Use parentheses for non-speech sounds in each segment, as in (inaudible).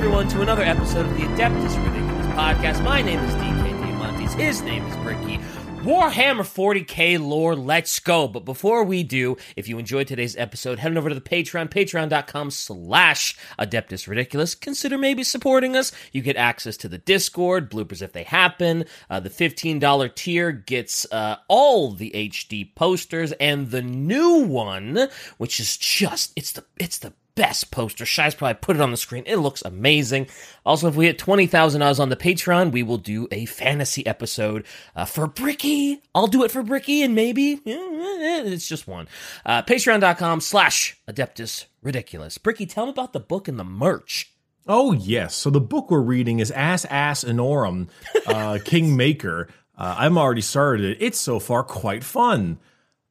Everyone, to another episode of the Adeptus Ridiculous podcast. My name is DK Diamantes. His name is Bricky. Warhammer 40k lore, let's go. But before we do, if you enjoyed today's episode, head on over to the Patreon, patreon.com slash Adeptus Ridiculous. Consider maybe supporting us. You get access to the Discord, bloopers if they happen. Uh, the $15 tier gets uh, all the HD posters, and the new one, which is just, it's the, it's the best poster. Shy's probably put it on the screen. It looks amazing. Also, if we hit 20,000 us on the Patreon, we will do a fantasy episode uh, for Bricky. I'll do it for Bricky and maybe it's just one. Uh, Patreon.com slash Adeptus Ridiculous. Bricky, tell me about the book and the merch. Oh, yes. So the book we're reading is Ass Ass Enorum, uh, (laughs) King Maker. Uh, I'm already started it. It's so far quite fun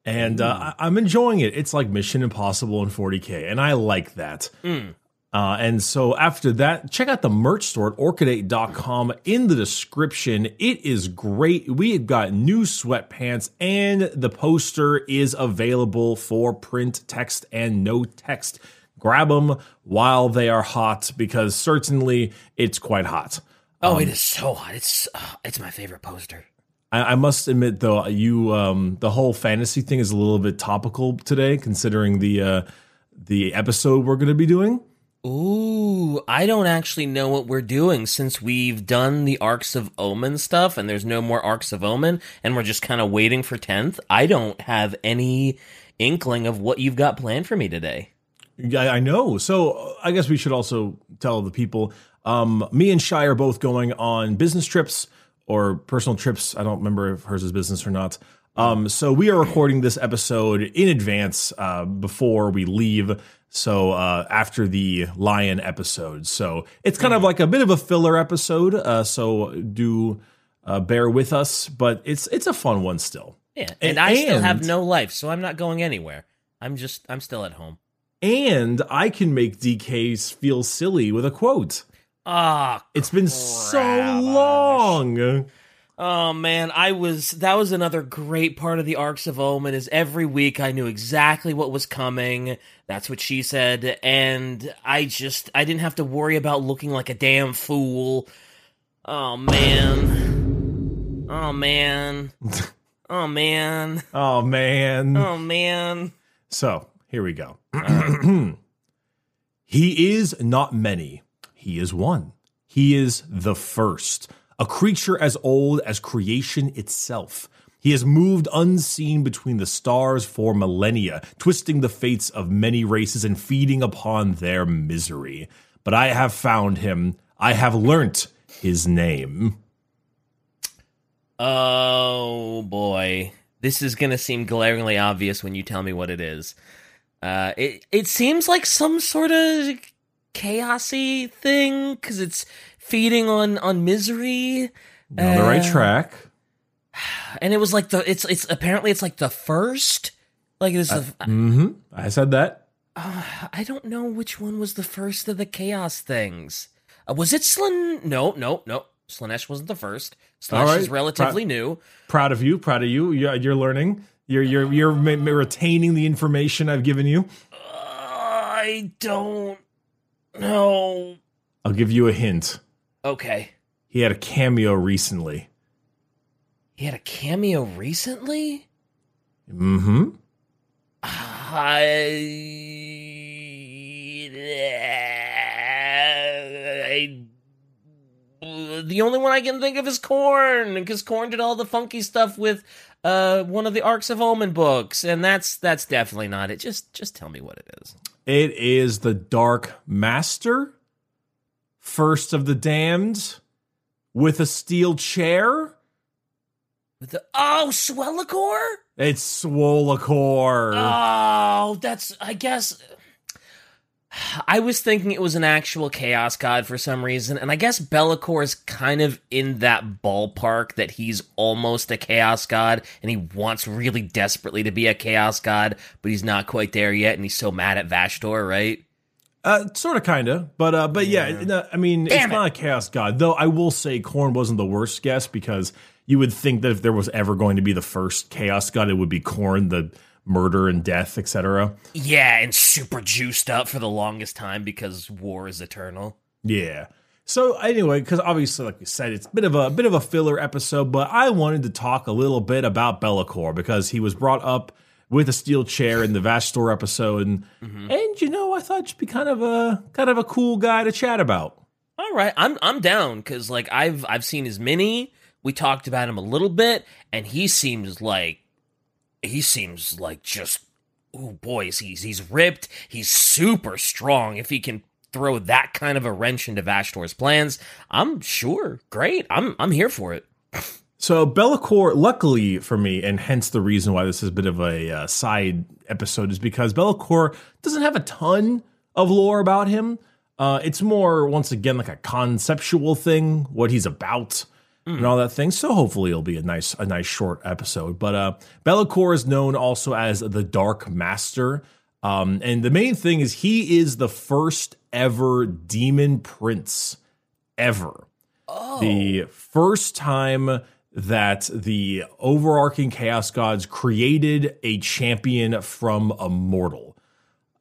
and uh, I- I'm enjoying it. It's like Mission Impossible in 40k, and I like that. Mm. Uh, and so after that, check out the merch store at orchideight.com in the description. It is great. We have got new sweatpants, and the poster is available for print, text, and no text. Grab them while they are hot because certainly it's quite hot. Oh, it is so hot. It's uh, it's my favorite poster. I, I must admit, though, you um, the whole fantasy thing is a little bit topical today, considering the uh, the episode we're going to be doing. Ooh, I don't actually know what we're doing since we've done the Arks of Omen stuff and there's no more Arks of Omen and we're just kind of waiting for 10th. I don't have any inkling of what you've got planned for me today. Yeah, I know. So uh, I guess we should also tell the people. Um, me and Shy are both going on business trips or personal trips. I don't remember if hers is business or not. Um, so we are recording this episode in advance uh, before we leave. So uh, after the lion episode, so it's kind of like a bit of a filler episode. Uh, so do uh, bear with us, but it's it's a fun one still. Yeah, and, I still have no life, so I'm not going anywhere. I'm just I'm still at home. And I can make DKs feel silly with a quote. Ah, It's been so long. Oh man, I was that was another great part of the Arks of Omen is every week I knew exactly what was coming. That's what she said and I just I didn't have to worry about looking like a damn fool. Oh man. Oh man. (laughs) Oh man. Oh man. Oh man. So here we go. (clears throat) he is not many. He is one. He is the first, a creature as old as creation itself. He has moved unseen between the stars for millennia, twisting the fates of many races and feeding upon their misery. But I have found him. I have learnt his name. Oh boy. This is going to seem glaringly obvious when you tell me what it is. Uh it it seems like some sort of chaosy thing cuz it's feeding on on misery You're on the right Uh, track. (sighs) and it was like the it's it's apparently it's like the first like this is hmm I said that. uh, (sighs) I don't know which one was the first of the chaos things. Uh, was it Slin No, no, no. Slaanesh wasn't the first. Slaanesh right. is relatively new. proud of you proud of you you're, you're learning you're you're you're ma- retaining the information i've given you I don't know. i'll give you a hint Okay. he had a cameo recently He had a cameo recently? mm-hmm I, I, the only one I can think of is Khorne, because Khorne did all the funky stuff with uh, one of the Arks of Omen books, and that's that's definitely not it. Just just tell me what it is. It is the dark master first of the damned with a steel chair With the oh Swellicor? it's Swolacor. Oh, that's I guess I was thinking it was an actual chaos god for some reason, and I guess Be'lakor is kind of in that ballpark that he's almost a chaos god, and he wants really desperately to be a chaos god, but he's not quite there yet, and he's so mad at Vashtor, right? Uh, sort of, kind of, but uh, but yeah, Yeah. no, I mean, Damn it's not a chaos god. Though I will say, Khorne wasn't the worst guess because you would think that if there was ever going to be the first chaos god, it would be Khorne, the murder and death, etc. Yeah, and super juiced up for the longest time because war is eternal. Yeah. So anyway, because obviously, like we said, it's a bit of a, a bit of a filler episode, but I wanted to talk a little bit about Be'lakor because he was brought up with a steel chair in the Vashtor episode, and Mm-hmm. and you know, I thought it'd be kind of a kind of a cool guy to chat about. All right, I'm I'm down because like I've I've seen his mini. We talked about him a little bit, and he seems like he seems like just oh boy, he's he's ripped. He's super strong. If he can throw that kind of a wrench into Vashtor's plans, I'm sure great. I'm I'm here for it. So Be'lakor, luckily for me, and hence the reason why this is a bit of a uh, side episode, is because Be'lakor doesn't have a ton of lore about him. Uh, it's more, once again, like a conceptual thing, what he's about, and all that thing. So hopefully it'll be a nice, a nice short episode. But uh, Be'lakor is known also as the Dark Master, um, and the main thing is he is the first ever demon prince ever Oh. the first time that the overarching chaos gods created a champion from a mortal.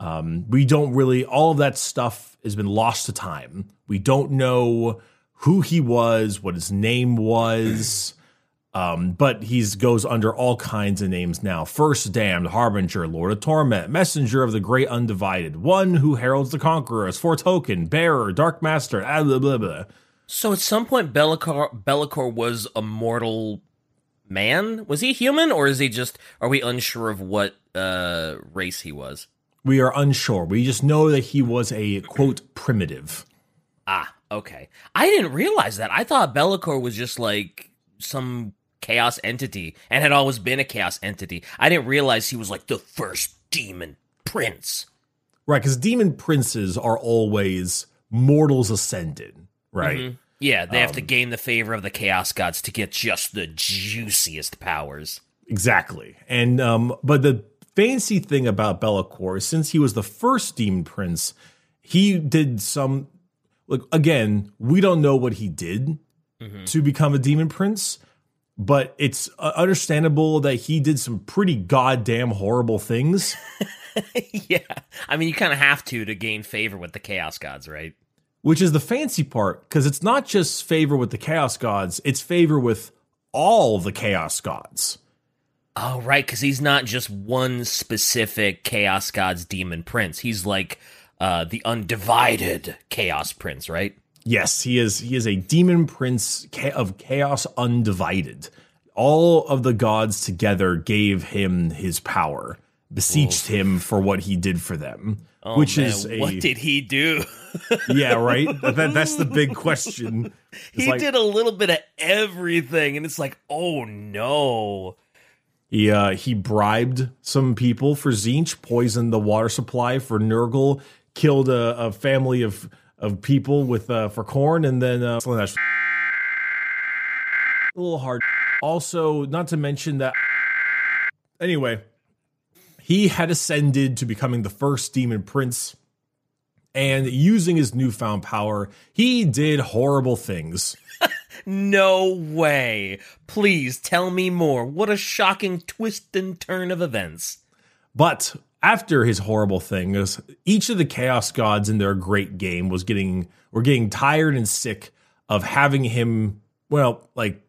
Um, we don't really, all of that stuff has been lost to time. We don't know who he was, what his name was. Um, but he's goes under all kinds of names now. First Damned, Harbinger, Lord of Torment, Messenger of the Great Undivided, One who heralds the Conquerors, Foretoken, Bearer, Dark Master, ah, blah, blah, blah. So at some point, Be'lakor Be'lakor was a mortal man. Was he human, or is he just? Are we unsure of what uh race he was? We are unsure. We just know that he was a quote primitive. Ah, okay. I didn't realize that. I thought Be'lakor was just like some chaos entity and had always been a chaos entity. I didn't realize he was like the first demon prince. Right, because demon princes are always mortals ascended, right? Yeah, they have to gain the favor of the chaos gods to get just the juiciest powers. Exactly. And um, but the fancy thing about is since he was the first demon prince, he did some like again, we don't know what he did to become a demon prince, but it's uh, understandable that he did some pretty goddamn horrible things. (laughs) yeah. I mean, you kind of have to to gain favor with the chaos gods, right? which is the fancy part because it's not just favor with the chaos gods it's favor with all the chaos gods Oh, right, because he's not just one specific Chaos God's demon prince. He's like uh, the undivided Chaos Prince, right? yes he is he is a demon prince of chaos undivided all of the gods together gave him his power beseeched him for what he did for them which Oh, Man, is a what did he do? (laughs) yeah right that, that's the big question (laughs) It's he like- did a little bit of everything, and it's like, oh no. He uh, he bribed some people for Tzeentch, poisoned the water supply for Nurgle, killed a, a family of of people with uh, for Khorne, and then uh, a little hard. Also, not to mention that. Anyway, he had ascended to becoming the first demon prince, and using his newfound power, he did horrible things. (laughs) No way. Please tell me more. What a shocking twist and turn of events. But after his horrible things, each of the chaos gods in their great game was getting were getting tired and sick of having him, well, like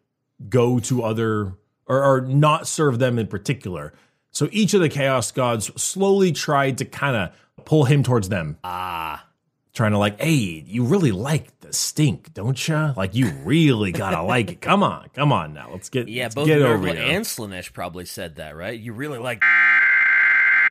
go to other or, or not serve them in particular. So each of the chaos gods slowly tried to kind of pull him towards them, Ah. trying to like, hey, you really like the stink, don't you? Like you really gotta (laughs) like it. Come on, come on now, let's get Yeah, let's both get over Nurgle here. and Slaanesh probably said that, right? You really like.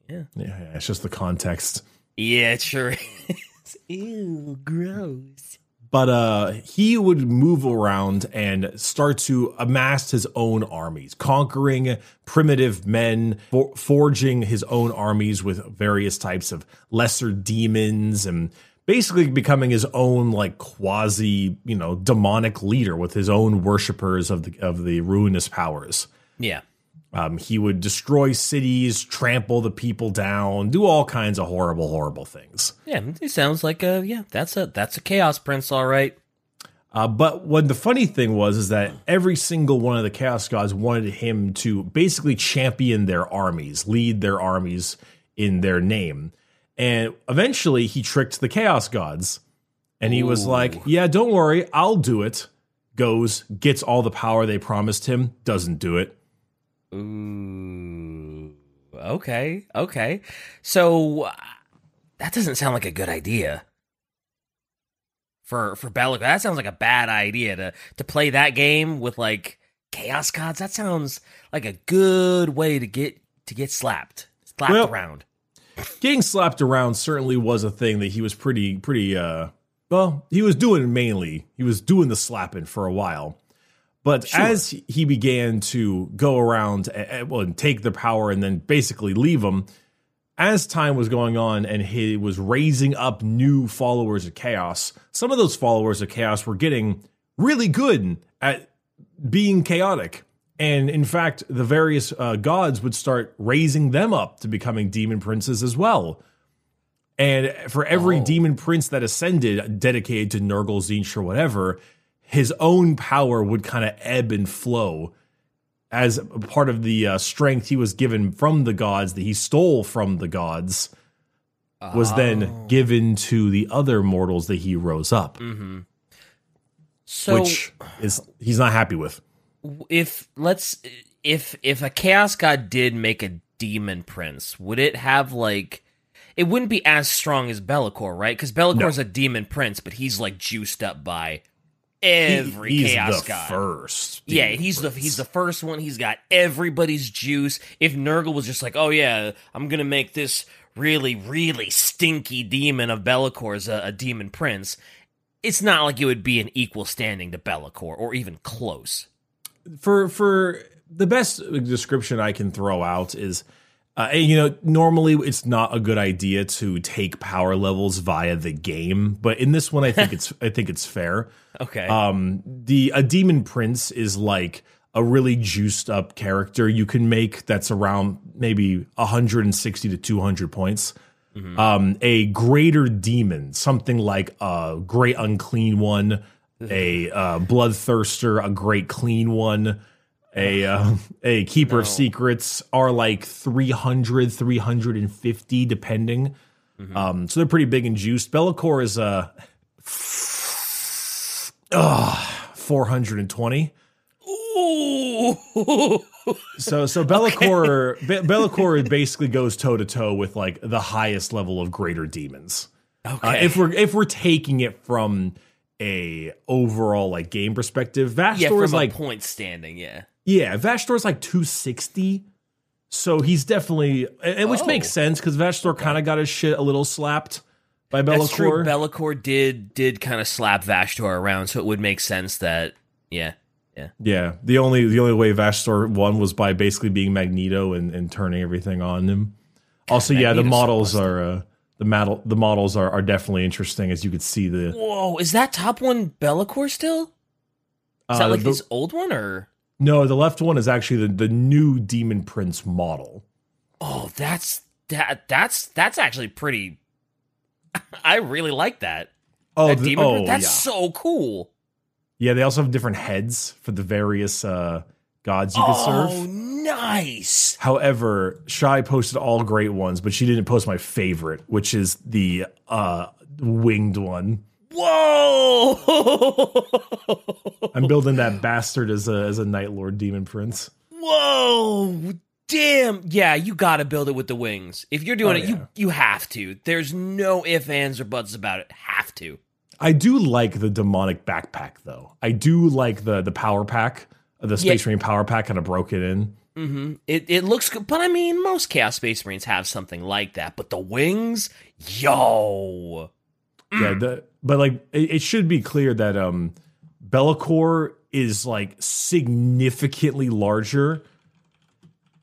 Yeah, yeah, it's just the context. Yeah, it sure is. (laughs) Ew, gross. but uh he would move around and start to amass his own armies conquering primitive men for- forging his own armies with various types of lesser demons and basically becoming his own like quasi you know demonic leader with his own worshippers of the of the ruinous powers Yeah. Um, he would destroy cities trample the people down do all kinds of horrible horrible things Yeah, it sounds like a yeah. That's a that's a chaos prince, all right. Uh, but what the funny thing was is that every single one of the Chaos Gods wanted him to basically champion their armies, lead their armies in their name. And eventually he tricked the Chaos Gods And he was like, "Yeah, don't worry, I'll do it." Goes, gets all the power they promised him, doesn't do it. Ooh. Okay. Okay. So uh, that doesn't sound like a good idea. For for Bellic, that sounds like a bad idea to to play that game with like chaos gods. That sounds like a good way to get to get slapped, slapped Well- around. Getting slapped around certainly was a thing that he was pretty pretty uh well, he was doing mainly. He was doing the slapping for a while. But Sure. as he began to go around and, well, and take the power and then basically leave them, as time was going on and he was raising up new followers of chaos, some of those followers of chaos were getting really good at being chaotic. And in fact, the various uh, gods would start raising them up to becoming demon princes as well. And for every Oh. demon prince that ascended, dedicated to Nurgle, Tzeentch, or whatever, his own power would kind of ebb and flow as a part of the uh, strength he was given from the gods that he stole from the gods was Oh. then given to the other mortals that he rose up, Mm-hmm. So which is he's not happy with. if let's if if a chaos god did make a demon prince, would it have like it wouldn't be as strong as Be'lakor, right? Because Be'lakor's a demon prince, but he's like juiced up by every he's chaos the god. first. yeah, demon he's the he's the first one. He's got everybody's juice. If Nurgle was just like, oh yeah, I'm gonna make this really really stinky demon of Be'lakor's a, a demon prince, it's not like it would be an equal standing to Be'lakor or even close. for for the best description I can throw out is, uh, you know, normally it's not a good idea to take power levels via the game, but in this one, I think it's I think it's fair. (laughs) Okay. Um, the a demon prince is like a really juiced up character you can make that's around maybe 160 to 200 points. Um, a greater demon, something like a great unclean one, a uh, bloodthirster, a great clean one, a uh, a keeper of secrets are like 300, 350 depending. Um, so they're pretty big and juiced. Be'lakor is uh, uh 420. Ooh. So so (laughs) Be'lakor Be- Be'lakor basically goes toe to toe with like the highest level of greater demons. okay. Uh, if we're if we're taking it from a overall like game perspective, Vashtor yeah, from is a like point standing, yeah. Yeah, Vashtor is like 260. So he's definitely and which Oh. makes sense because Vashtor kind of got his shit a little slapped by Be'lakor. That's true. Did did kind of slap Vashtor around, so it would make sense that yeah. Yeah. yeah, the only the only way Vashtor won was by basically being Magneto and, and turning everything on him. Also, yeah, the Magneto's so models busted. are uh, the model the models are, are definitely interesting as you could see the Whoa, is that top one Be'lakor still? Is uh, that like the- this old one or no the left one is actually the, the new Demon Prince model. Oh, that's that that's that's actually pretty (laughs) I really like that. Oh, that the- oh Prince- that's yeah, so cool. yeah. They also have different heads for the various uh, gods you could serve. Oh, nice. However, Shy posted all great ones, but she didn't post my favorite, which is the uh, winged one. Whoa. I'm building that (laughs) bastard as a as a Night Lord Demon Prince. Whoa! Damn! Yeah, you got to build it with the wings. If you're doing Oh, it, yeah. you you have to. There's no ifs, ands, or buts about it. Have to. I do like the demonic backpack though. I do like the the power pack, the Space Marine power pack kind of broke it in. hmm It it looks good, but I mean, most Chaos Space Marines have something like that. But the wings, yo, Yeah, the, but like it, it should be clear that um Be'lakor is like significantly larger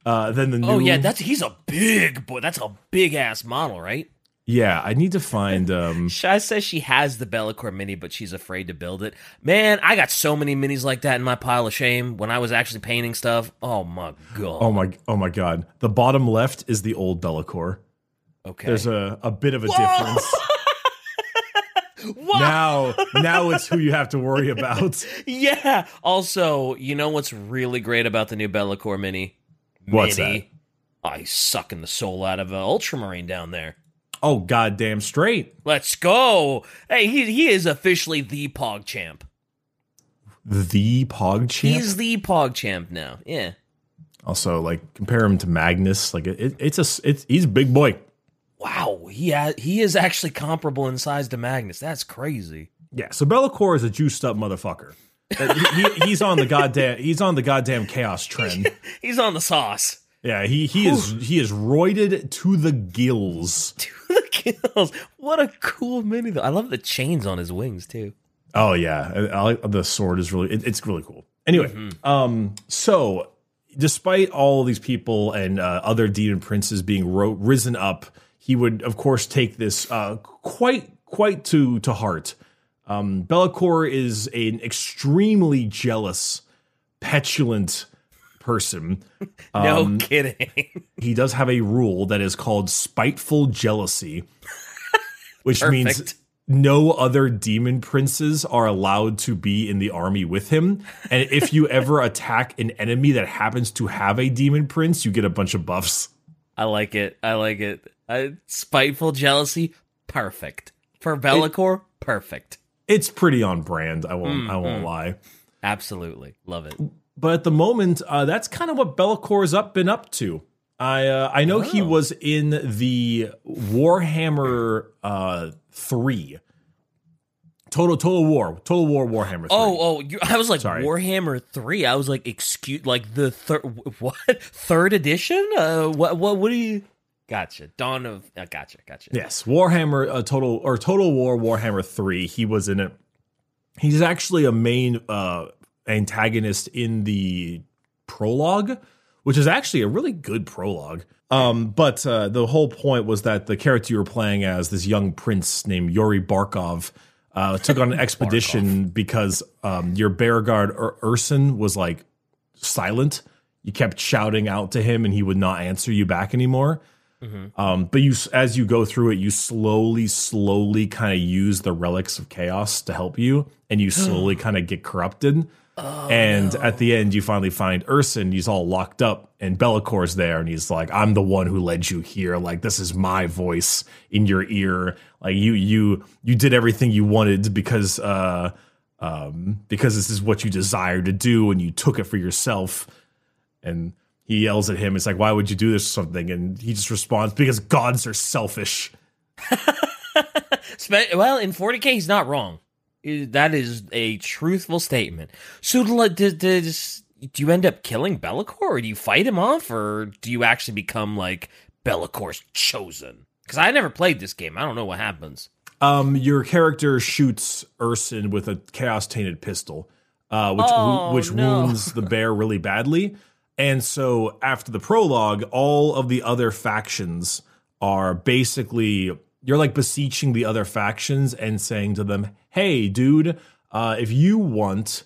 uh than the new oh yeah, that's he's a big boy. That's a big ass model, right? Yeah, I need to find um (laughs) Shai says she has the Be'lakor mini, but she's afraid to build it. Man, I got so many minis like that in my pile of shame when I was actually painting stuff. Oh my god. oh my oh my god. The bottom left is the old Be'lakor. okay. There's a, a bit of a difference. (laughs) What? now now it's who you have to worry about. (laughs) Yeah. Also, you know what's really great about the new Be'lakor mini? What's mini. Oh, he's sucking the soul out of an Ultramarine down there. Oh, goddamn straight. Let's go. Hey, he, he is officially the Pog champ. The Pog champ. He's the Pog champ now. Yeah. also, like compare him to Magnus. Like it, it's a it's he's a big boy. Wow, he ha- he is actually comparable in size to Magnus. That's crazy. Yeah. So Be'lakor is a juiced up motherfucker. He, he- he's on the goddamn he's on the goddamn chaos trend. (laughs) He's on the sauce. Yeah. He he is he is roided to the gills. (laughs) To the kills. What a cool mini though. I love the chains on his wings too. Oh yeah, I, I like the sword is really it, it's really cool. Anyway, um, so despite all these people and uh, other demon princes being ro- risen up, he would of course take this uh, quite quite to to heart. Um, is an extremely jealous, petulant person. (laughs) No kidding. He does have a rule that is called spiteful jealousy, (laughs) which means no other demon princes are allowed to be in the army with him. And if you ever (laughs) attack an enemy that happens to have a demon prince, you get a bunch of buffs. I like it. I like it. Uh, spiteful jealousy, perfect. For Be'lakor, perfect. It's pretty on brand. I won't. I won't lie. Absolutely love it. But at the moment, uh, that's kind of what Be'lakor's up been up to. I uh, I know he was in the Warhammer uh, three. Total Total War Total War Warhammer. 3. Oh, oh! You, I was like Sorry. Warhammer Three. I was like, excuse, like the third (laughs) what third edition? Uh, what what what do you? Gotcha. Dawn of. Uh, gotcha. Gotcha. Yes, Warhammer uh, Total or Total War Warhammer 3. He was in it. He's actually a main uh antagonist in the prologue, which is actually a really good prologue. Um but uh the whole point was that the character you were playing as this young prince named Yuri Barkov uh took on an (laughs) expedition because um your bear guard Ur- Ursun was like silent. You kept shouting out to him and he would not answer you back anymore. Um, but you, as you go through it, you slowly, slowly kind of use the relics of chaos to help you, and you (gasps) slowly kind of get corrupted. and at the end, you finally find Ursun. He's all locked up, and Be'lakor's there, and he's like, "I'm the one who led you here. Like this is my voice in your ear. Like you, you, you did everything you wanted because, uh, um, because this is what you desire to do, and you took it for yourself." and he yells at him. It's like, why would you do this or something? And he just responds, because gods are selfish. Well, in 40k, he's not wrong. That is a truthful statement. So, does, does do you end up killing Be'lakor, or do you fight him off, or do you actually become like Be'lakor's chosen? Because I never played this game. I don't know what happens. Um, your character shoots Ursun with a chaos tainted pistol, uh, which Oh, which no. wounds the (laughs) bear really badly. And so after the prologue, all of the other factions are basically you're like beseeching the other factions and saying to them, "Hey, dude, uh, if you want."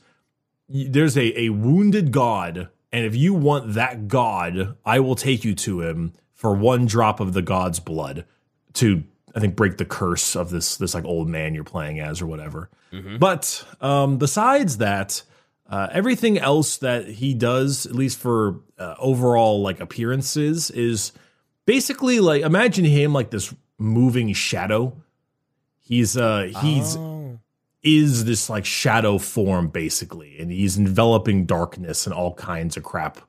there's a, a wounded god, and if you want that god, I will take you to him for one drop of the god's blood to I think break the curse of this this like old man you're playing as or whatever. But um, besides that, uh, everything else that he does, at least for uh, overall like appearances, is basically like imagine him like this moving shadow. He's uh he's Oh. is this like shadow form basically, and he's enveloping darkness and all kinds of crap.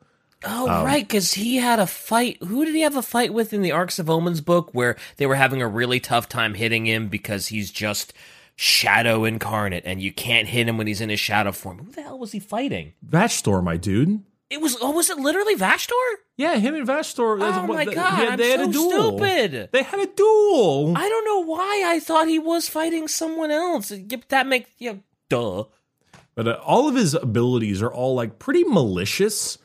Oh, Um, right, because he had a fight. Who did he have a fight with in the Arks of Omens book where they were having a really tough time hitting him because he's just shadow incarnate and you can't hit him when he's in his shadow form? Who the hell was he fighting? Vashtor, my dude. It was, oh, was it literally Vashtor? Yeah, him and Vashtor. Oh my they- god, had- I'm they had so a duel. stupid. They had a duel. I don't know why I thought he was fighting someone else. That makes, yeah, duh. But uh, all of his abilities are all like pretty malicious.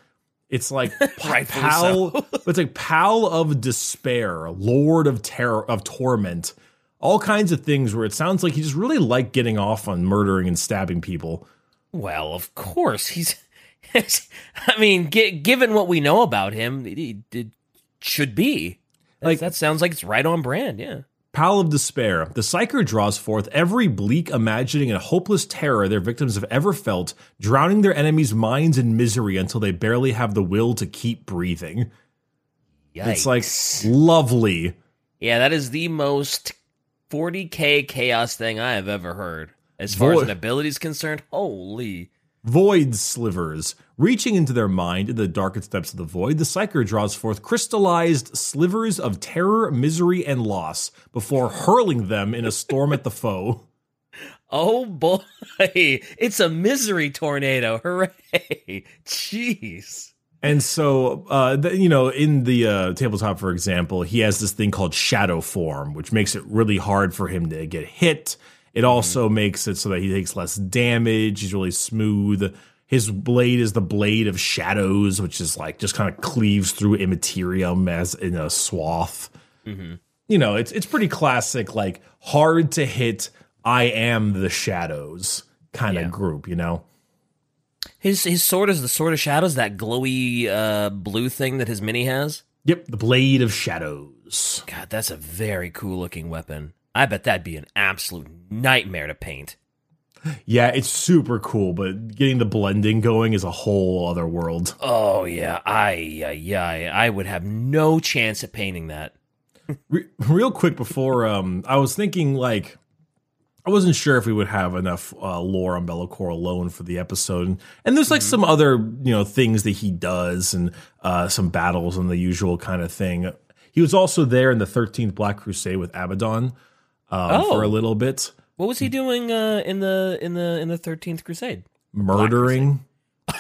It's like (laughs) pal. it's like pall of despair, lord of terror of torment, all kinds of things. Where it sounds like he just really liked getting off on murdering and stabbing people. Well, of course he's. (laughs) I mean, gi- given what we know about him, it, should be. Like- that sounds like it's right on brand. Yeah. Pall of despair, the psyker draws forth every bleak imagining and hopeless terror their victims have ever felt, drowning their enemies' minds in misery until they barely have the will to keep breathing. Yikes. It's like lovely, Yeah, that is the most 40k chaos thing I have ever heard. As far as an ability is concerned, holy. Void slivers. Reaching into their mind in the darkest depths of the void, the Psyker draws forth crystallized slivers of terror, misery, and loss before hurling them in a storm at the foe. (laughs) Oh boy, it's a misery tornado. Hooray. Jeez. And so, uh, the, you know, in the uh, tabletop, for example, he has this thing called shadow form, which makes it really hard for him to get hit. It also makes it so that he takes less damage. He's really smooth. His blade is the blade of shadows, which is like just kind of cleaves through immaterium as in a swath. You know, it's it's pretty classic, like hard to hit. I am the shadows kind of Yeah. group. You know. His his sword is the sword of shadows, that glowy uh, blue thing that his mini has. Yep, the blade of shadows. God, that's a very cool looking weapon. I bet that'd be an absolute nightmare to paint. Yeah, it's super cool, but getting the blending going is a whole other world. (laughs) Oh yeah, I yeah, I would have no chance at painting that. Re- real quick before, um, I was thinking like, I wasn't sure if we would have enough uh, lore on Be'lakor alone for the episode, and there's like some other you know things that he does and uh, some battles and the usual kind of thing. He was also there in the Thirteenth Black Crusade with Abaddon um, Oh. for a little bit, What was he doing uh, in the in the in the Thirteenth Crusade? murdering. (laughs)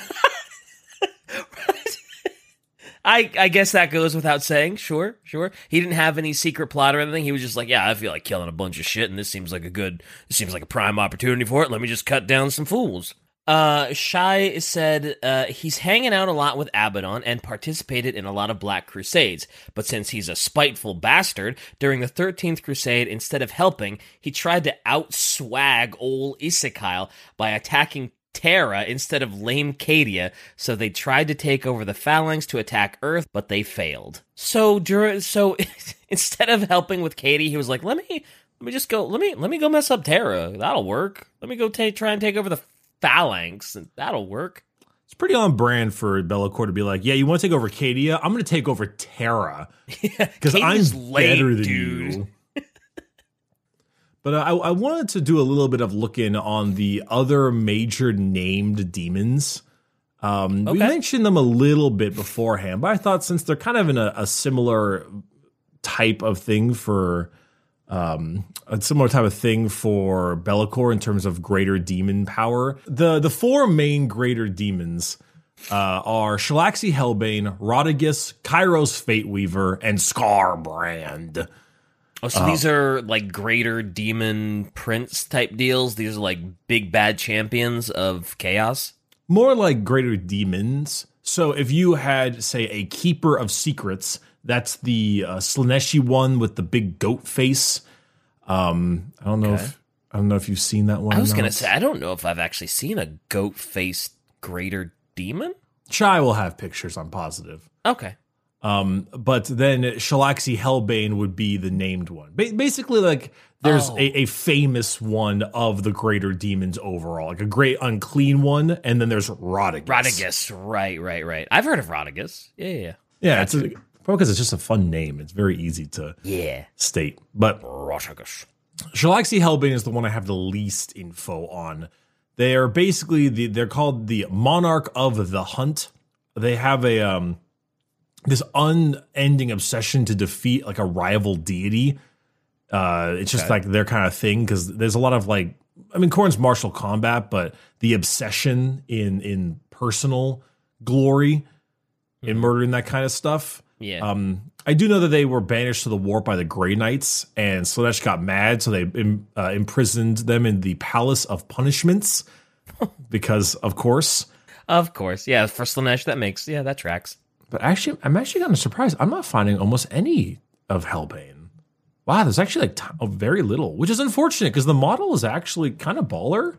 I I guess that goes without saying. Sure, sure. He didn't have any secret plot or anything. He was just like, yeah, I feel like killing a bunch of shit, and this seems like a good, this seems like a prime opportunity for it. Let me just cut down some fools. Uh, Shai said uh, he's hanging out a lot with Abaddon and participated in a lot of Black Crusades. But since he's a spiteful bastard, during the 13th Crusade, instead of helping, he tried to outswag old Ezekyle by attacking Terra instead of lame Cadia, so they tried to take over the Phalanx to attack Earth, but they failed. So during, so (laughs) instead of helping with Cadia, he was like, "Let me, let me just go, let me, let me go mess up Terra. That'll work. Let me go try and take over the Phalanx, and that'll work." It's pretty on brand for Be'lakor to be like, yeah, you want to take over Cadia? I'm going to take over Terra. (laughs) because I'm lame, better than dude. you. (laughs) but uh, I, I wanted to do a little bit of looking on the other major named demons. Um, We mentioned them a little bit beforehand, but I thought since they're kind of in a, a similar type of thing for um, a similar type of thing for Be'lakor in terms of greater demon power. The the four main greater demons uh, are Shalaxi Hellbane, Rotigus, Kairos Fate Weaver, and Skarbrand. Oh, so these are like greater demon prince type deals. These are like big bad champions of chaos. More like greater demons. So if you had, say, a Keeper of Secrets, that's the uh, Slaaneshi one with the big goat face. Um, I don't know if I don't know if you've seen that one. I was gonna say I don't know if I've actually seen a goat faced greater demon. Shy will have pictures. I'm positive. Okay. Um, but then Shalaxi Hellbane would be the named one. Ba- basically, like there's Oh. a, a famous one of the greater demons overall, like a great unclean one, and then there's Rotigus. Rotigus. Right, right, right. I've heard of Rotigus. Yeah, yeah. Yeah, it's a, probably because it's just a fun name. It's very easy to Yeah. state. But Rotigus. Shalaxi Hellbane is the one I have the least info on. They are basically the they're called the Monarch of the Hunt. They have a um this unending obsession to defeat like a rival deity. Uh it's just like their kind of thing because there's a lot of like I mean Khorne's martial combat, but the obsession in in personal glory in murdering that kind of stuff. Yeah. Um, I do know that they were banished to the warp by the Grey Knights, and Slaanesh got mad, so they im- uh, imprisoned them in the Palace of Punishments, (laughs) because of course. of course. Yeah, for Slaanesh, that makes yeah, that tracks. But actually, I'm actually kind of surprised. I'm not finding almost any of Hellbane. Wow, there's actually like t- oh, very little, which is unfortunate because the model is actually kind of baller.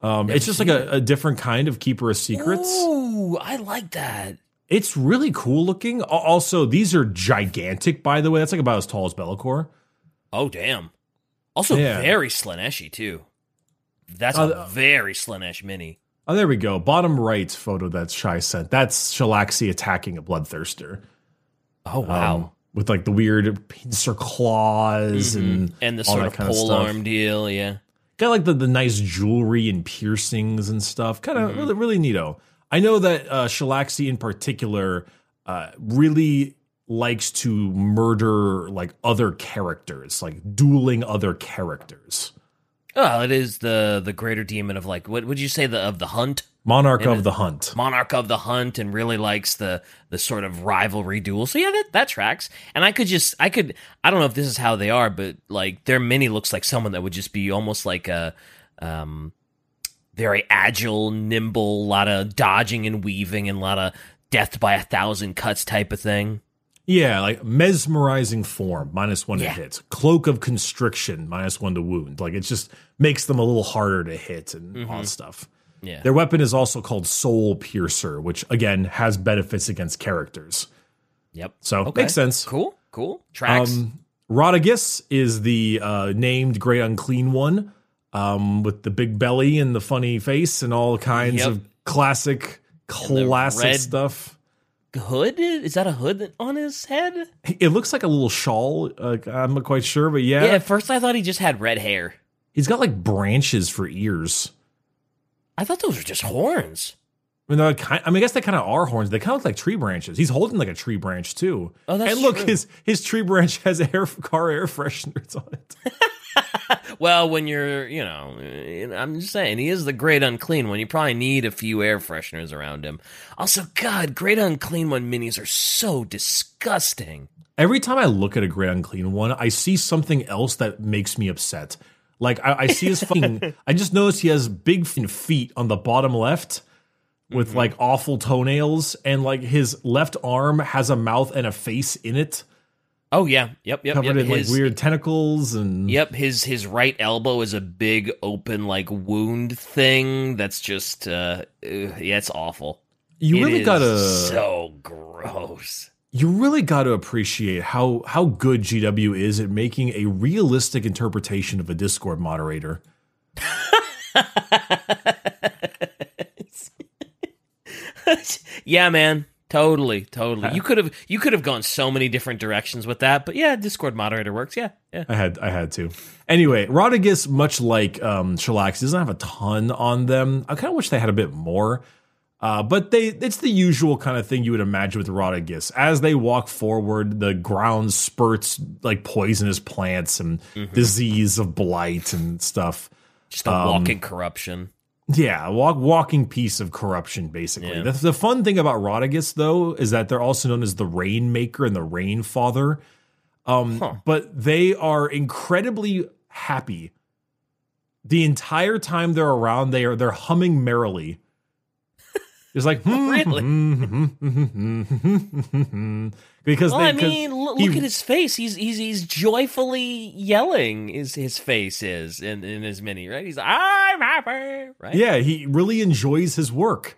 Um, it's just like a, a different kind of Keeper of Secrets. Ooh, I like that. It's really cool looking. Also, these are gigantic, by the way. That's like about as tall as Be'lakor. Oh damn. Also Yeah. very Slaaneshi too. That's Uh, a very Slaanesh mini. Oh, there we go. Bottom right photo that Shy sent. That's Shalaxi attacking a bloodthirster. Oh wow. Um, with like the weird pincer claws and and the sort of pole stuff. arm deal. Yeah. got like the, the nice jewelry and piercings and stuff. Kind of Mm-hmm. really, really neato. I know that uh, Shalaxi in particular uh, really likes to murder like other characters, like dueling other characters. Oh, it is the the greater demon of like what would you say the of the hunt, Monarch of the Hunt. monarch of the hunt, and really likes the the sort of rivalry duel. So yeah, that that tracks. And I could just I could I don't know if this is how they are, but like their mini looks like someone that would just be almost like a um very agile, nimble, a lot of dodging and weaving, and a lot of death by a thousand cuts type of thing. Yeah, like mesmerizing form, minus one Yeah. to hit. Cloak of constriction, minus one to wound. Like it just makes them a little harder to hit and all stuff. Mm-hmm. Yeah. Their weapon is also called Soul Piercer, which again has benefits against characters. Yep. So Okay. makes sense. Cool. Cool. Tracks. Um, Rotigus is the uh, named Great Unclean One, um, with the big belly and the funny face and all kinds Yep. of classic, classic red- stuff. Hood? Is that a hood on his head? It looks like a little shawl. Uh, I'm not quite sure, but yeah, Yeah, at first I thought he just had red hair. he's got like branches for ears. I thought those were just horns. I mean, kind, I mean, I guess they kind of are horns. They kind of look like tree branches. He's holding like a tree branch too. Oh, that's and look, true. his his tree branch has air car air fresheners on it. (laughs) (laughs) Well, when you're, you know, I'm just saying, he is the great unclean one. You probably need a few air fresheners around him. Also, God, great unclean one minis are so disgusting. Every time I look at a great unclean one, I see something else that makes me upset. Like I, I see his (laughs) fucking. I just noticed he has big feet on the bottom left, with Mm-hmm. like awful toenails, and like his left arm has a mouth and a face in it, Oh yeah, yep, yep, covered yep. in like weird tentacles and. Yep, his his right elbow is a big open like wound thing. That's just, uh, yeah, it's awful. You It really gotta. so gross. you really got to appreciate how how good GW is at making a realistic interpretation of a Discord moderator. (laughs) yeah, man. Totally, totally. You could have you could have gone so many different directions with that, but yeah, Discord moderator works. Yeah, yeah. I had I had to. Anyway, Rotigus, much like um, Shellax, doesn't have a ton on them. I kind of wish they had a bit more. Uh, but they it's the usual kind of thing you would imagine with Rotigus. As they walk forward, the ground spurts like poisonous plants and disease of blight and stuff. Just a walking corruption. Yeah, walk, walking piece of corruption, basically. Yeah. The, the fun thing about Rotigus, though, is that they're also known as the Rainmaker and the Rainfather. Um, Huh. But they are incredibly happy. The entire time they're around, they are they're humming merrily. It's like Really? Because Well, they, I mean, l- he- look at his face. He's he's he's joyfully yelling. Is his face is in in his mini right? He's I'm happy, right? yeah, he really enjoys his work.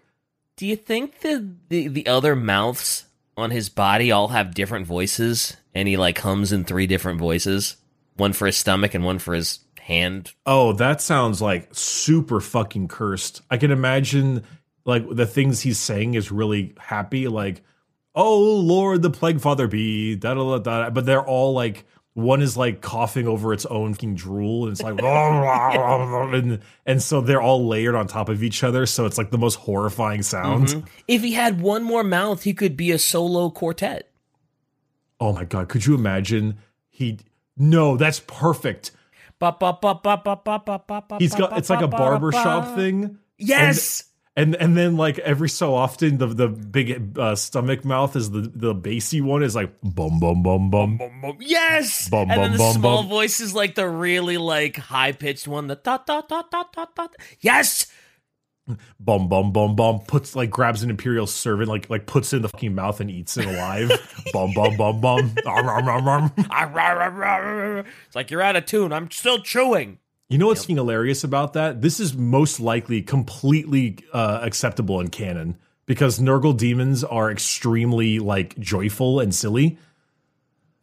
Do you think the, the the other mouths on his body all have different voices, and he like hums in three different voices, one for his stomach and one for his hand? Oh, that sounds like super fucking cursed. I can imagine like the things he's saying is really happy, like, oh Lord, the plague father be, da da da da. But they're all like one is like coughing over its own fucking drool, and it's like (laughs) (laughs) and, and so they're all layered on top of each other, so it's like the most horrifying sounds. Mm-hmm. If he had one more mouth, he could be a solo quartet. Oh my god, could you imagine he no, that's perfect. He's got it's like a barbershop thing. Yes. And and then like every so often the the big uh, stomach mouth is the the bassy one is like bum bum bum bum Bum, bum. Yes. Bum, and then bum, the bum, small bum. voice is like the really like high pitched one. The dot dot dot dot dot dot. Yes. bum bum bum bum puts like grabs an imperial servant like like puts it in the fucking mouth and eats it alive (laughs) bum bum bum bum Arm, arm, arm, arm. It's like you're out of tune. I'm still chewing. You know what's fucking hilarious about that this is most likely completely uh, acceptable in canon because Nurgle demons are extremely like joyful and silly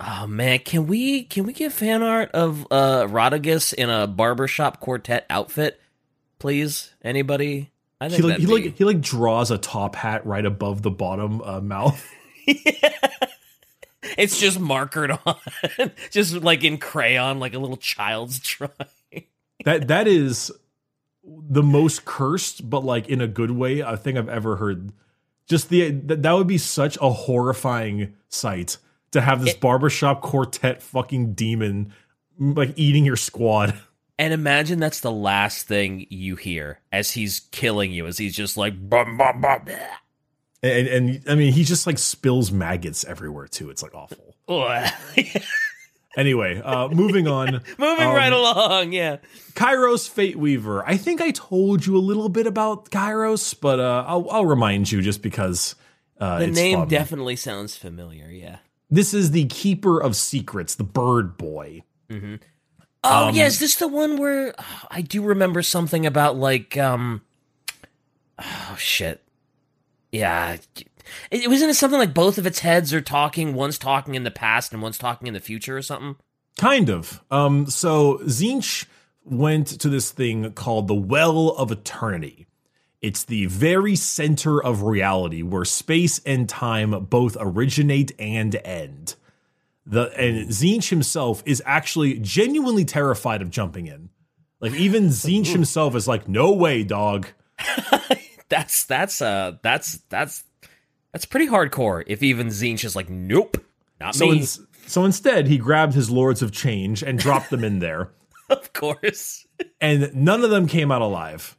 Oh man, can we can we get fan art of uh Rodriguez in a barbershop quartet outfit, please? Anybody? I he think like he that'd like he like draws a top hat right above the bottom uh, mouth be- (laughs) (laughs) it's just markered on, (laughs) just like in crayon, like a little child's drawing. That that is the most cursed, but like in a good way, I think I've ever heard. Just the that, that would be such a horrifying sight to have this It- barbershop quartet fucking demon like eating your squad. (laughs) And imagine that's the last thing you hear as he's killing you, as he's just like, bum, bum, bum. And and I mean he just like spills maggots everywhere too. It's like awful. (laughs) (laughs) Anyway, uh moving on. (laughs) Moving Um, right along, yeah. Kairos Fate Weaver. I think I told you a little bit about Kairos, but uh I'll, I'll remind you just because uh The name fun. definitely sounds familiar, yeah. This is the keeper of secrets, the bird boy. Oh Um, yeah, is this the one where oh, (sighs) I do remember something about like um (sighs) oh shit. Yeah. It, wasn't it something like both of its heads are talking, one's talking in the past and one's talking in the future or something? Kind of. Um, so Tzeentch went to this thing called the Well of Eternity. It's the very center of reality where space and time both originate and end. The and Tzeentch himself is actually genuinely terrified of jumping in. Like even Tzeentch (laughs) himself is like, "No way, dog." (laughs) That's that's uh that's that's that's pretty hardcore if even Tzeentch is like, Nope, not So, me. ins- so instead, he grabbed his Lords of Change and dropped them in there. (laughs) of course. and none of them came out alive.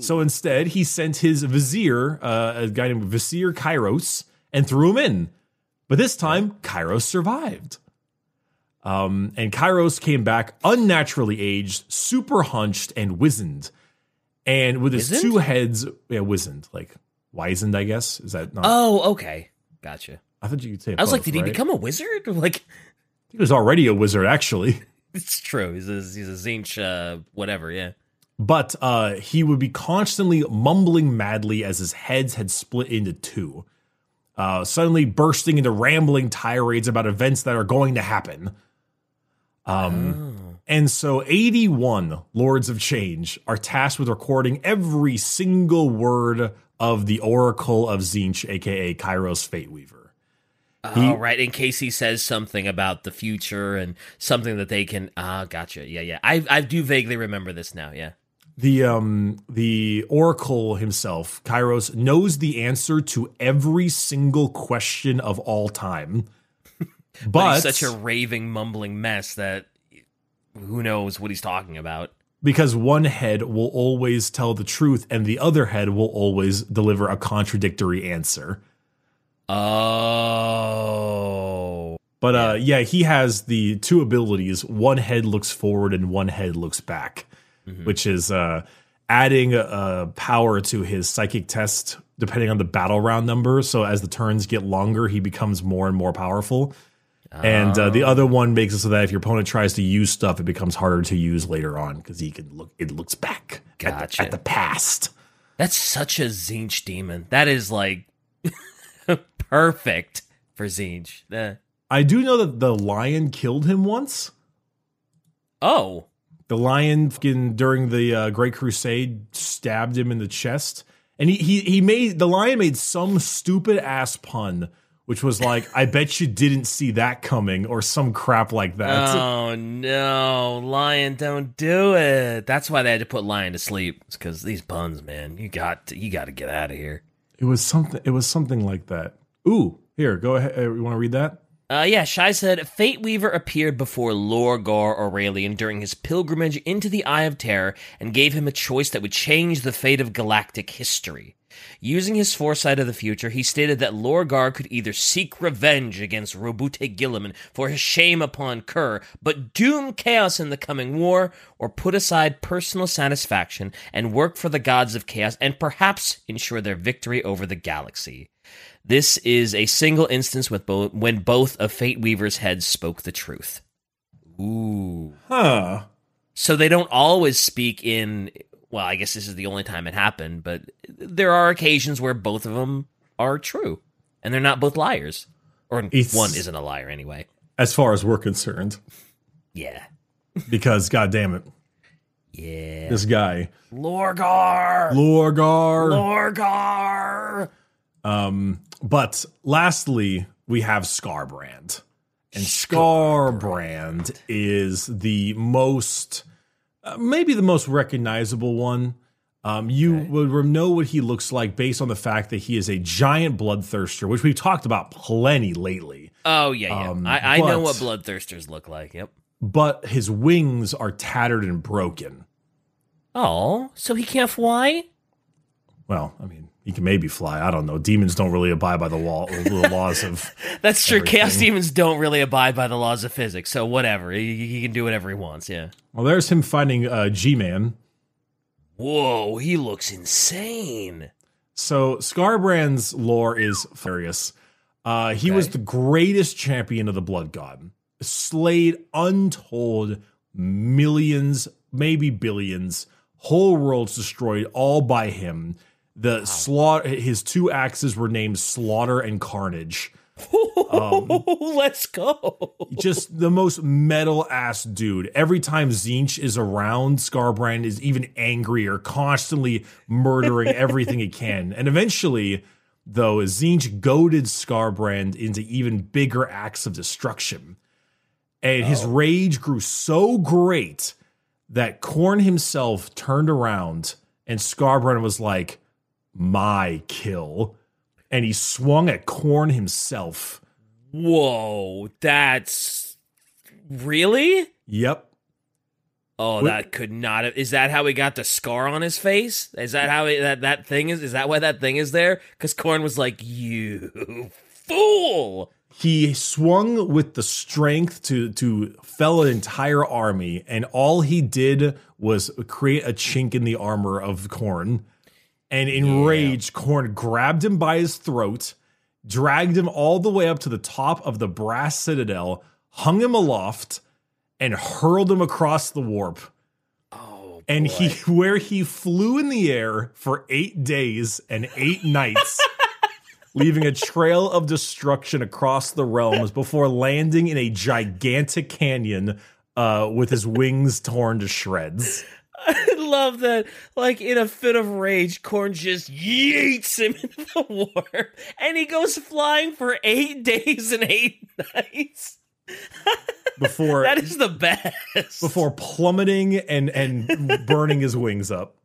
So instead, he sent his vizier, uh, a guy named Vizier Kairos, and threw him in. But this time, Kairos survived. Um, and Kairos came back unnaturally aged, super hunched, and wizened. And with his two heads, yeah, wizened, like wizened, I guess. Is that not? Oh, okay. Gotcha. I thought you could say. I was like, both, did he right? become a wizard? (laughs) Like He was already a wizard, actually. (laughs) it's true. He's a he's a Tzeentch uh whatever, yeah. but uh, he would be constantly mumbling madly as his heads had split into two, uh, suddenly bursting into rambling tirades about events that are going to happen. Um, And so 81 Lords of Change are tasked with recording every single word of the Oracle of Tzeentch, aka Kairos Fate Weaver. oh, right. In case he says something about the future and something that they can. Ah, gotcha. Yeah, yeah. I I do vaguely remember this now. Yeah. the um the oracle himself kairos knows the answer to every single question of all time but, But he's such a raving, mumbling mess that who knows what he's talking about. Because one head will always tell the truth and the other head will always deliver a contradictory answer. Oh. but uh yeah. he has the two abilities. One head looks forward and one head looks back which is uh adding uh power to his psychic test depending on the battle round number. So as the turns get longer he becomes more and more powerful and uh, the other one makes it so that if your opponent tries to use stuff it becomes harder to use later on because he can look it looks back at, the, Gotcha. at the past That's such a Tzeentch demon. That is like (laughs) perfect for Tzeentch. Uh, i do know that the lion killed him once oh. The lion fucking during the uh, Great Crusade stabbed him in the chest, and he he he made the lion made some stupid ass pun, which was like, "I bet you didn't see that coming," or some crap like that. Oh no, Lion, don't do it. That's why they had to put Lion to sleep. It's because these puns, man. You got to, you got to get out of here. It was something. It was something like that. Ooh, here, go ahead. Uh, you want to read that? Uh, yeah, Shai said Fate Weaver appeared before Lorgar Aurelian during his pilgrimage into the Eye of Terror and gave him a choice that would change the fate of galactic history. Using his foresight of the future, he stated that Lorgar could either seek revenge against Roboute Guilliman for his shame upon Khur, but doom chaos in the coming war, or put aside personal satisfaction and work for the gods of chaos and perhaps ensure their victory over the galaxy. This is a single instance with bo- when both of Fate Weaver's heads spoke the truth. Ooh. Huh. So they don't always speak in. Well, I guess this is the only time it happened, but there are occasions where both of them are true, and they're not both liars. Or It's- one isn't a liar anyway. As far as we're concerned, Yeah. because god damn it, Yeah. this guy Lorgar! Lorgar. Lorgar! Um, but lastly, we have Skarbrand. And Skarbrand is the most, uh, maybe the most recognizable one. Um, you Okay. would know what he looks like based on the fact that he is a giant bloodthirster, which we've talked about plenty lately. Oh yeah, yeah. Um, I, I know what bloodthirsters look like. Yep. But his wings are tattered and broken. Oh, so he can't fly? Well, I mean, he can maybe fly. I don't know. Demons don't really abide by the, wall, (laughs) the laws of. (laughs) That's true. Chaos demons don't really abide by the laws of physics, so whatever. He, he can do whatever he wants. Yeah. Well, there's him finding uh, G Man. Whoa, he looks insane. So Skarbrand's lore is hilarious. Uh, he was the greatest champion of the Blood God, slayed untold millions, maybe billions, whole worlds destroyed all by him. The slaughter, his two axes were named Slaughter and Carnage. (laughs) Um, Let's go. Just the most metal ass dude. Every time Tzeentch is around, Skarbrand is even angrier, constantly murdering (laughs) everything he can. And eventually, though, Tzeentch goaded Skarbrand into even bigger acts of destruction. And his oh. rage grew so great that Khorne himself turned around and Skarbrand was like, My kill. And he swung at Khorne himself. Whoa, that's really? Yep. Oh, that could not have. Is that how he got the scar on his face? Is that how he, that that thing is? Is that why that thing is there? Because Khorne was like, "You (laughs) fool!" he swung with the strength to to fell an entire army and all he did was create a chink in the armor of Khorne and enraged Khorne grabbed him by his throat dragged him all the way up to the top of the brass citadel hung him aloft and hurled him across the warp Oh, and boy. he (laughs) where he flew in the air for 8 days and 8 nights (laughs) leaving a trail of destruction across the realms before landing in a gigantic canyon uh, with his wings torn to shreds. I love that. Like in a fit of rage, Khorne just yeets him into the warp, and he goes flying for eight days and eight nights. Before (laughs) That is the best. before plummeting and and burning his wings up.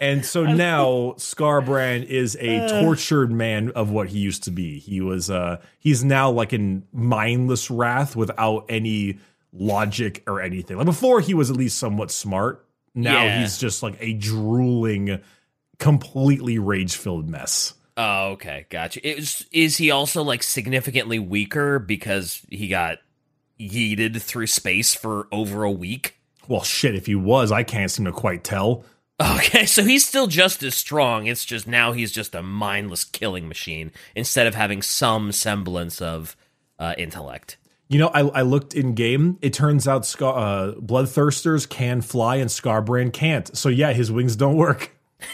And so now Skarbrand is a tortured man of what he used to be. He was uh he's now like in mindless wrath without any logic or anything. Like before he was at least somewhat smart. Now Yeah. he's just like a drooling completely rage-filled mess. Oh, okay, gotcha. Is is he also like significantly weaker because he got yeeted through space for over a week? Well shit if he was, I can't seem to quite tell. Okay, (laughs) so he's still just as strong. It's just now he's just a mindless killing machine instead of having some semblance of uh, intellect. You know, I, I looked in game. It turns out Scar, uh, Bloodthirsters can fly and Skarbrand can't. So yeah, his wings don't work. (laughs)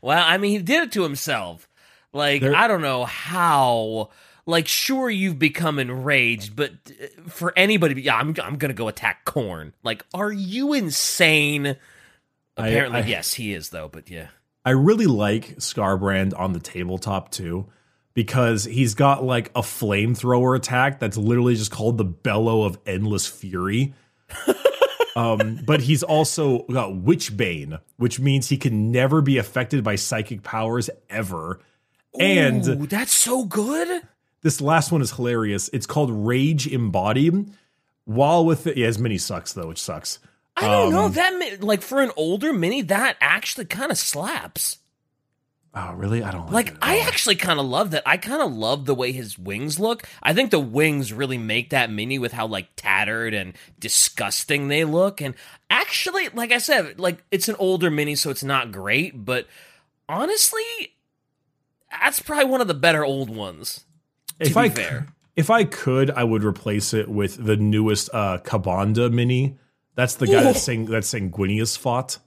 Well, I mean, he did it to himself. Like, I don't know how. Like, sure, you've become enraged, but uh, for anybody, yeah, I'm I'm gonna go attack Khorne. Like, are you insane? I- Apparently, I- yes, he is though. But yeah, I really like Skarbrand on the tabletop too, because he's got like a flamethrower attack that's literally just called the Bellow of Endless Fury. (laughs) um, but he's also got Witchbane, which means he can never be affected by psychic powers ever. And that's so good. this last one is hilarious. It's called Rage Embodied. While with it, yeah, his mini sucks though, which sucks. I don't know Um, that like for an older mini, that actually kind of slaps. Oh, really? I don't like, Like I all. actually kind of love that. I kind of love the way his wings look. I think the wings really make that mini with how like tattered and disgusting they look. And actually, like I said, like it's an older mini, so it's not great. But honestly, that's probably one of the better old ones. If I fair, if I could, I would replace it with the newest uh Ka'Bandha mini. That's the guy Ooh. that's saying that's Sanguinius fought.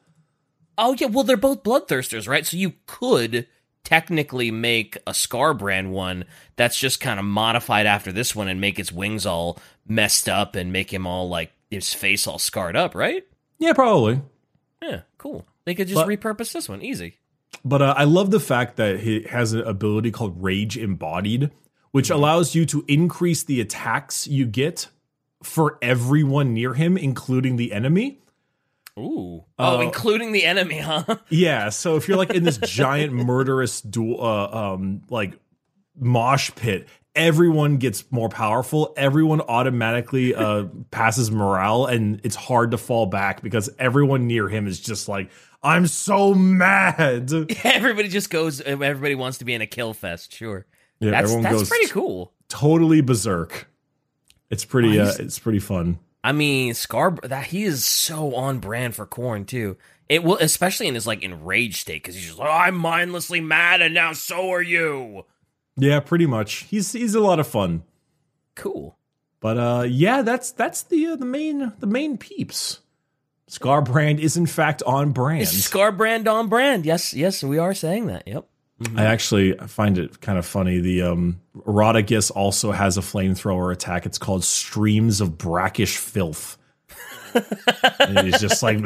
Oh yeah, well they're both bloodthirsters, right? So you could technically make a Skarbrand one that's just kind of modified after this one and make its wings all messed up and make him all like his face all scarred up, right? Yeah, probably. Yeah, cool. They could just But- repurpose this one, easy. But uh, I love the fact that he has an ability called Rage Embodied, which allows you to increase the attacks you get for everyone near him, including the enemy. Ooh. Oh, Uh, including the enemy, huh? (laughs) Yeah, so if you're like in this giant (laughs) murderous duel, uh, um, like mosh pit, everyone gets more powerful. Everyone automatically uh, (laughs) passes morale, and it's hard to fall back because everyone near him is just like, "I'm so mad." everybody just goes. Everybody wants to be in a kill fest. Sure. Yeah, that's everyone that's goes pretty cool. totally berserk. It's pretty. Oh, Uh, it's pretty fun. I mean, Scar that he is so on brand for Khorne too. It will, especially in his like enraged state, because he's just like, I'm mindlessly mad, and now so are you. Yeah, pretty much. He's he's a lot of fun. Cool. But uh, yeah, that's that's the uh, the main the main peeps. Skarbrand is in fact on brand. Scar brand on brand? Yes, yes, we are saying that. Yep. I actually find it kind of funny. The um, Rotigus also has a flamethrower attack. It's called Streams of Brackish Filth. and he's just like. (laughs)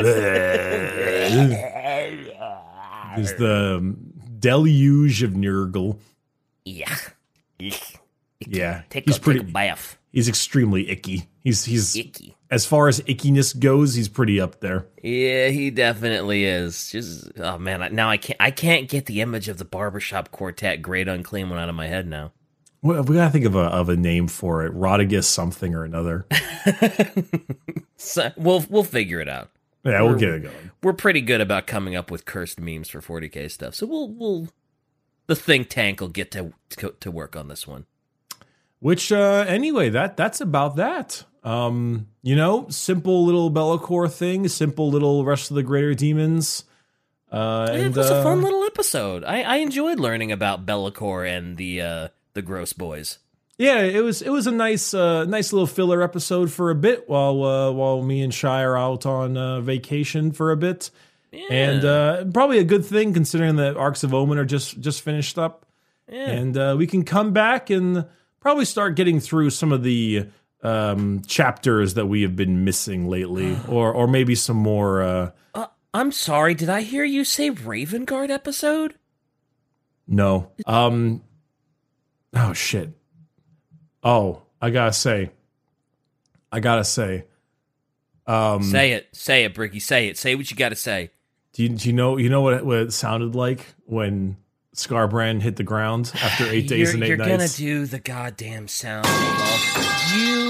There's the um, deluge of Nurgle. Yeah. Yeah, Take he's a, pretty. take bath. He's extremely icky. He's he's Icky. as far as ickiness goes, he's pretty up there. Yeah, he definitely is. Just oh man, I- now I can't I can't get the image of the barbershop quartet great unclean one out of my head now. Well, we gotta think of a of a name for it. Rotigus something or another. (laughs) So we'll we'll figure it out. Yeah, we'll get it going. We're pretty good about coming up with cursed memes for 40k stuff. So we'll we'll the think tank will get to to, to work on this one. Which uh anyway, that that's about that. Um, you know, simple little Be'lakor thing, simple little rest of the greater demons. Uh Yeah, and it was a uh, fun little episode. I, I enjoyed learning about Be'lakor and the uh, the Gross Boys. yeah, it was it was a nice uh nice little filler episode for a bit while uh while me and Shy are out on uh, vacation for a bit. And uh probably a good thing considering that Arks of Omen are just just finished up. Yeah. and uh, we can come back and probably start getting through some of the um, chapters that we have been missing lately, (sighs) or or maybe some more. Uh, Uh, I'm sorry, did I hear you say Raven Guard episode? no, um, oh shit. Oh, I gotta say, I gotta say, um, Say it, say it, Bricky, say it. Say what you got to say. do you, do you know you know what it, what it sounded like when Skarbrand hit the ground after eight (sighs) days you're and 8 you're nights? gonna do the goddamn sound you